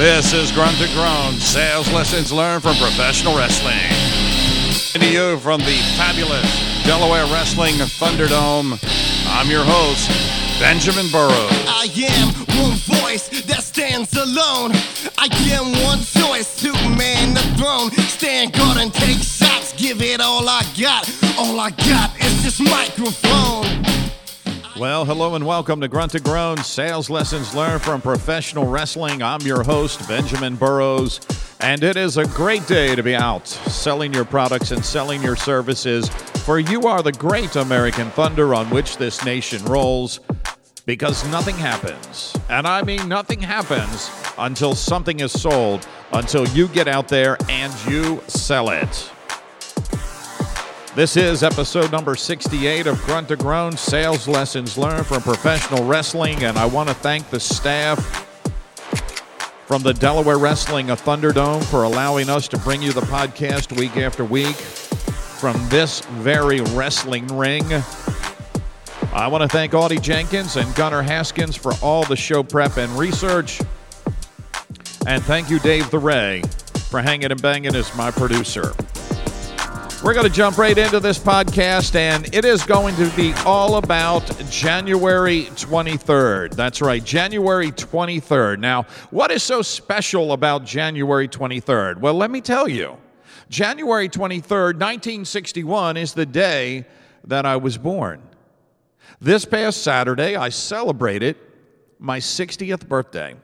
This is Grunt to Groan, sales lessons learned from professional wrestling. And to you from the fabulous Delaware Wrestling Thunderdome, I'm your host, Benjamin Burrows. I am one voice that stands alone. I am one choice to man the throne. Stand guard and take shots. Give it all I got. All I got is this microphone. Well, hello and welcome to Grunt to Groan, sales lessons learned from professional wrestling. I'm your host, Benjamin Burrows, and it is a great day to be out selling your products and selling your services, for you are the great American thunder on which this nation rolls. Because nothing happens, and I mean nothing happens until something is sold, until you get out there and you sell it. This is episode number 68 of Grunt to Groan Sales Lessons Learned from Professional Wrestling. And I want to thank the staff from the Delaware Wrestling of Thunderdome for allowing us to bring you the podcast week after week from this very wrestling ring. I want to thank Audie Jenkins and Gunnar Haskins for all the show prep and research. And thank you, Dave the Ray, for hanging and banging as my producer. We're going to jump right into this podcast, and it is going to be all about January 23rd. That's right, January 23rd. Now, what is so special about January 23rd? Well, let me tell you. January 23rd, 1961 is the day that I was born. This past Saturday, I celebrated my 60th birthday.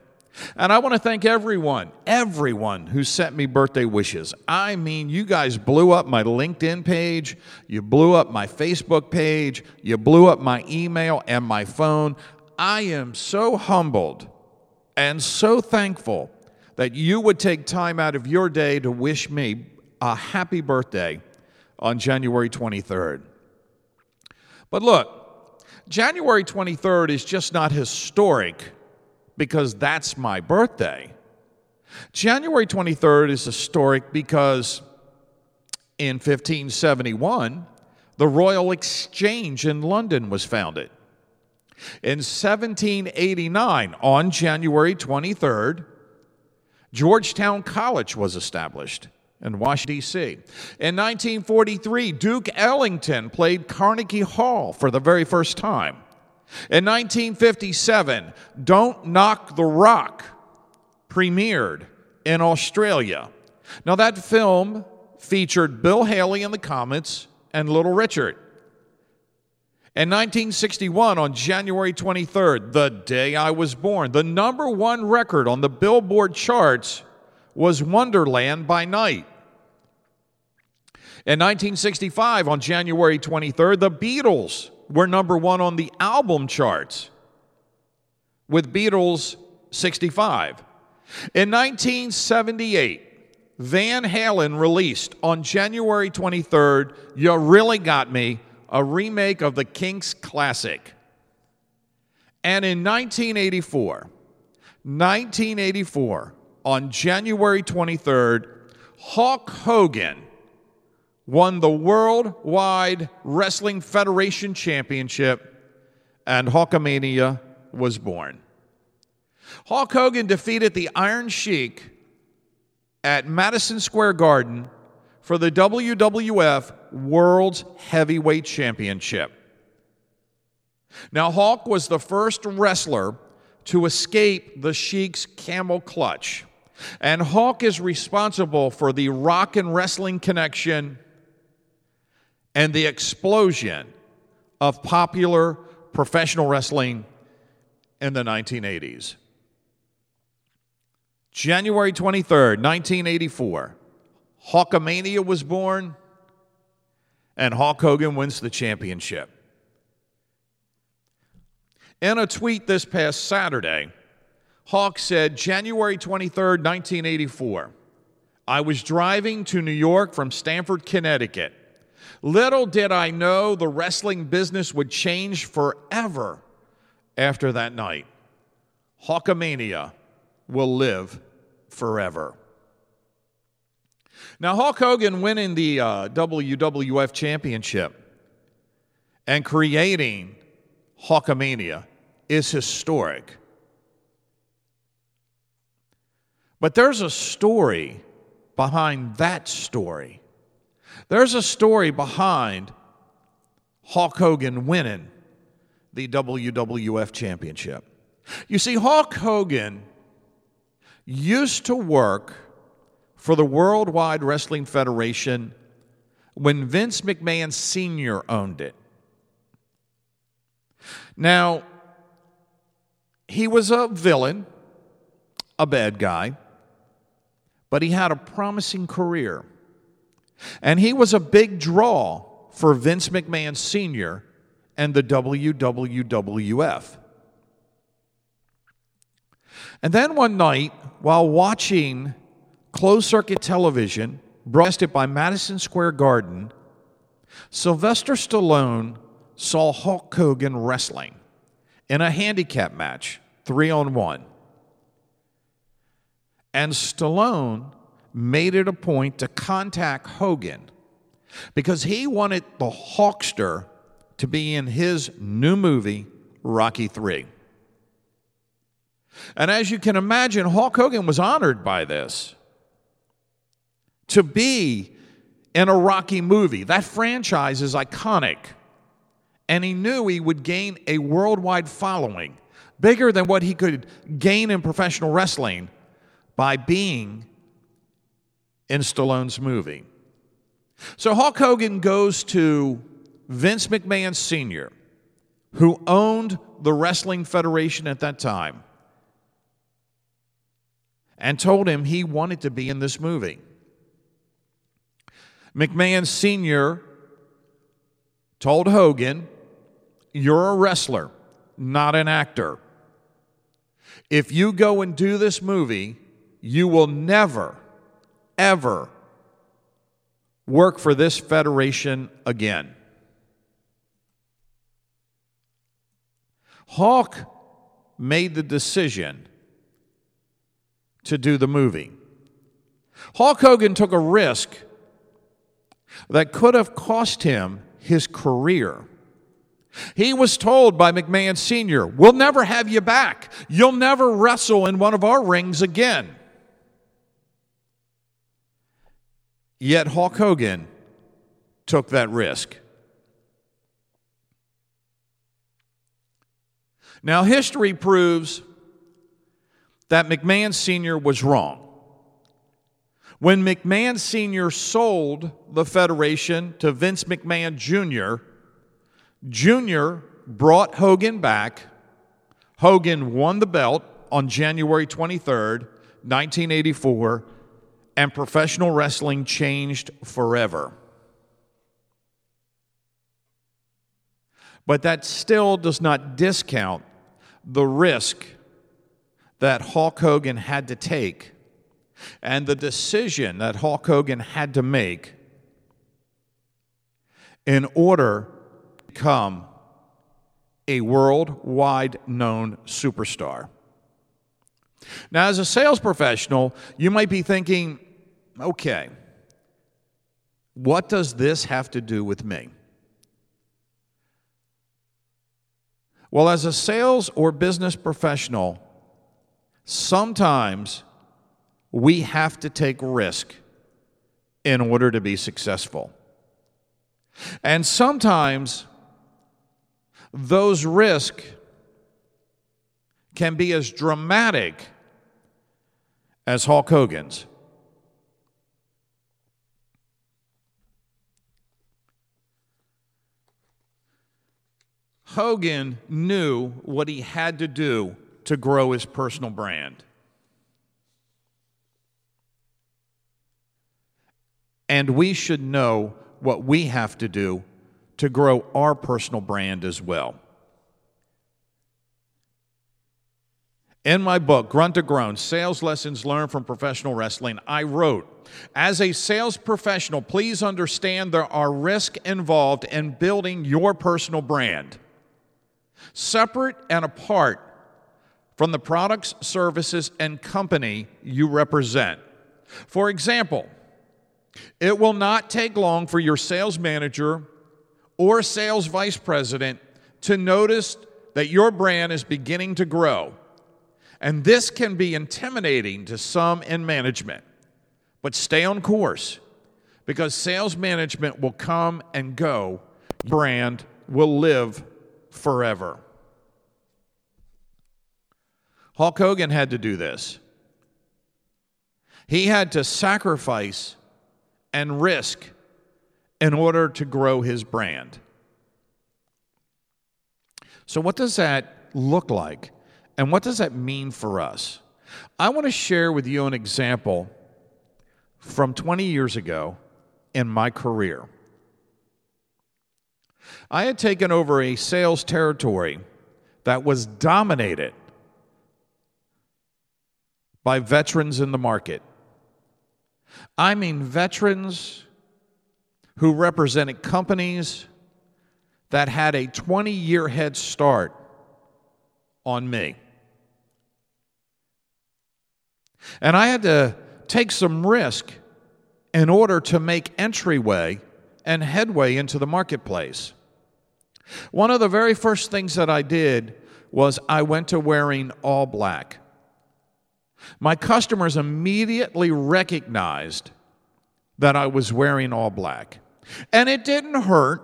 And I want to thank everyone, everyone who sent me birthday wishes. I mean, you guys blew up my LinkedIn page, you blew up my Facebook page, you blew up my email and my phone. I am so humbled and so thankful that you would take time out of your day to wish me a happy birthday on January 23rd. But look, January 23rd is just not historic because that's my birthday. January 23rd is historic because in 1571, the Royal Exchange in London was founded. In 1789, on January 23rd, Georgetown College was established in Washington, D.C. In 1943, Duke Ellington played Carnegie Hall for the very first time. In 1957, Don't Knock the Rock premiered in Australia. Now, that film featured Bill Haley and the Comets and Little Richard. In 1961, on January 23rd, the day I was born, the number one record on the Billboard charts was Wonderland by Night. In 1965, on January 23rd, the Beatles were number one on the album charts with Beatles 65. In 1978, Van Halen released on January 23rd, You Really Got Me, a remake of the Kinks classic. And in 1984, 1984, on January 23rd, Hulk Hogan won the Worldwide Wrestling Federation Championship, and Hulkamania was born. Hulk Hogan defeated the Iron Sheik at Madison Square Garden for the WWF World's Heavyweight Championship. Now, Hulk was the first wrestler to escape the Sheik's camel clutch. And Hulk is responsible for the rock and wrestling connection and the explosion of popular professional wrestling in the 1980s. January 23rd, 1984, Hulkamania was born, and Hulk Hogan wins the championship. In a tweet this past Saturday, Hulk said, January 23rd, 1984, I was driving to New York from Stamford, Connecticut. Little did I know the wrestling business would change forever after that night. Hulkamania will live forever. Now, Hulk Hogan winning the uh, WWF Championship and creating Hulkamania is historic. But there's a story behind that story. There's a story behind Hulk Hogan winning the WWF Championship. You see, Hulk Hogan used to work for the Worldwide Wrestling Federation when Vince McMahon Sr. owned it. Now, he was a villain, a bad guy, but he had a promising career. And he was a big draw for Vince McMahon Sr. and the WWF. And then one night, while watching closed circuit television broadcasted by Madison Square Garden, Sylvester Stallone saw Hulk Hogan wrestling in a handicap match, three on one. And Stallone made it a point to contact Hogan because he wanted the Hulkster to be in his new movie, Rocky 3. And as you can imagine, Hulk Hogan was honored by this. To be in a Rocky movie, that franchise is iconic. And he knew he would gain a worldwide following, bigger than what he could gain in professional wrestling by being in Stallone's movie. So Hulk Hogan goes to Vince McMahon Sr., who owned the Wrestling Federation at that time, and told him he wanted to be in this movie. McMahon Sr. told Hogan, You're a wrestler, not an actor. If you go and do this movie, you will never, ever work for this federation again. Hulk made the decision to do the movie. Hulk Hogan took a risk that could have cost him his career. He was told by McMahon Sr., We'll never have you back. You'll never wrestle in one of our rings again. Yet Hulk Hogan took that risk. Now, history proves that McMahon Sr. was wrong. When McMahon Sr. sold the Federation to Vince McMahon Jr., Jr. brought Hogan back. Hogan won the belt on January 23rd, 1984 and professional wrestling changed forever. But that still does not discount the risk that Hulk Hogan had to take and the decision that Hulk Hogan had to make in order to become a worldwide known superstar. Now, as a sales professional, you might be thinking, Okay. What does this have to do with me? Well, as a sales or business professional, sometimes we have to take risk in order to be successful. And sometimes those risks can be as dramatic as Hulk Hogan's. Hogan knew what he had to do to grow his personal brand. And we should know what we have to do to grow our personal brand as well. In my book, Grunt to Groan Sales Lessons Learned from Professional Wrestling, I wrote, As a sales professional, please understand there are risks involved in building your personal brand separate and apart from the products, services, and company you represent. For example, it will not take long for your sales manager or sales vice president to notice that your brand is beginning to grow And this can be intimidating to some in management, but stay on course because sales management will come and go. Brand will live forever. Hulk Hogan had to do this. He had to sacrifice and risk in order to grow his brand. So, what does that look like? And what does that mean for us? I want to share with you an example from 20 years ago in my career. I had taken over a sales territory that was dominated by veterans in the market. I mean, veterans who represented companies that had a 20 year head start on me. And I had to take some risk in order to make entryway and headway into the marketplace. One of the very first things that I did was I went to wearing all black. My customers immediately recognized that I was wearing all black. And it didn't hurt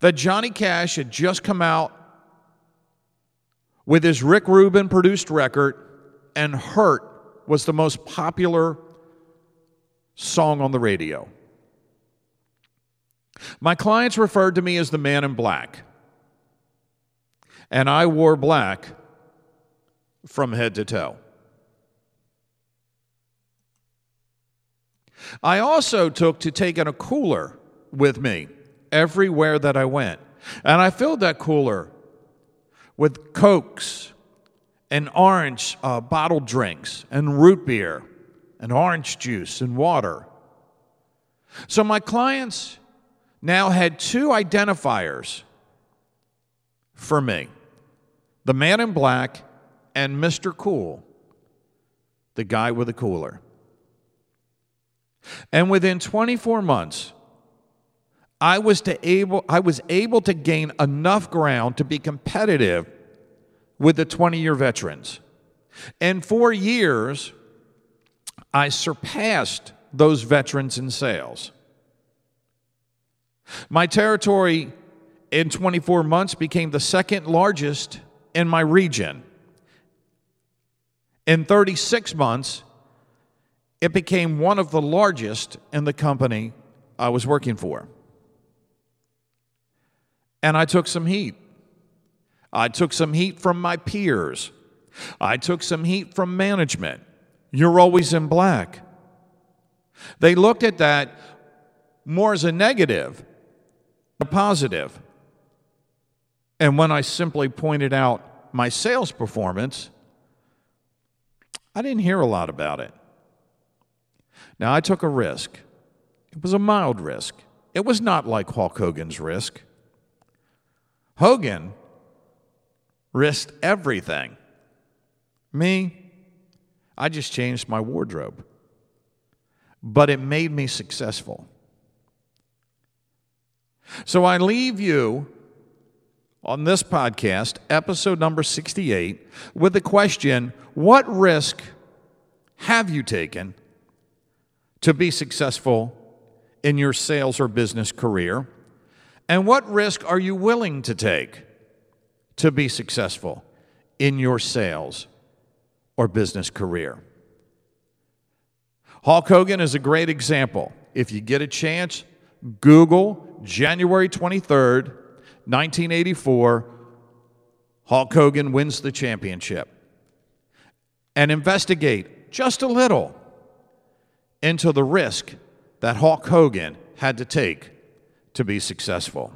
that Johnny Cash had just come out with his Rick Rubin produced record, and Hurt was the most popular song on the radio. My clients referred to me as the man in black, and I wore black from head to toe. I also took to taking a cooler with me everywhere that I went. And I filled that cooler with Cokes and orange uh, bottled drinks and root beer and orange juice and water. So my clients now had two identifiers for me the man in black and Mr. Cool, the guy with the cooler. And within 24 months, I was, to able, I was able to gain enough ground to be competitive with the 20 year veterans. In four years, I surpassed those veterans in sales. My territory in 24 months became the second largest in my region. In 36 months, it became one of the largest in the company I was working for. And I took some heat. I took some heat from my peers. I took some heat from management. You're always in black. They looked at that more as a negative, a positive. And when I simply pointed out my sales performance, I didn't hear a lot about it. Now, I took a risk. It was a mild risk. It was not like Hulk Hogan's risk. Hogan risked everything. Me, I just changed my wardrobe. But it made me successful. So I leave you on this podcast, episode number 68, with the question What risk have you taken to be successful in your sales or business career? And what risk are you willing to take to be successful in your sales or business career? Hulk Hogan is a great example. If you get a chance, Google January 23rd, 1984, Hulk Hogan wins the championship. And investigate just a little into the risk that Hulk Hogan had to take to be successful.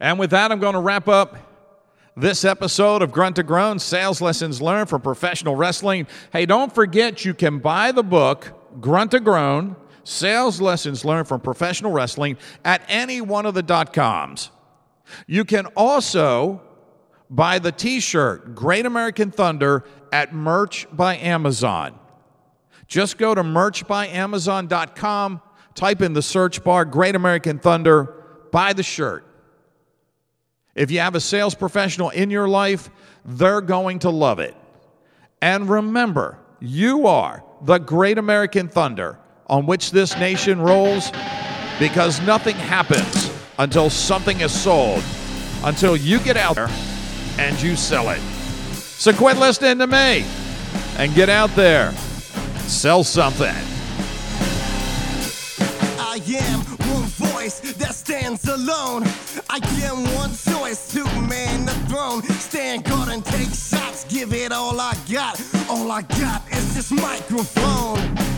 And with that, I'm going to wrap up this episode of Grunt to Groan Sales Lessons Learned from Professional Wrestling. Hey, don't forget you can buy the book, Grunt to Groan Sales Lessons Learned from Professional Wrestling, at any one of the dot coms. You can also buy the t shirt, Great American Thunder, at Merch by Amazon. Just go to merchbyamazon.com, type in the search bar Great American Thunder, buy the shirt. If you have a sales professional in your life, they're going to love it. And remember, you are the great American thunder on which this nation rolls because nothing happens until something is sold, until you get out there and you sell it. So quit listening to me and get out there, sell something. I am one voice that stands alone. I am one choice to man the throne. Stand guard and take shots, give it all I got. All I got is this microphone.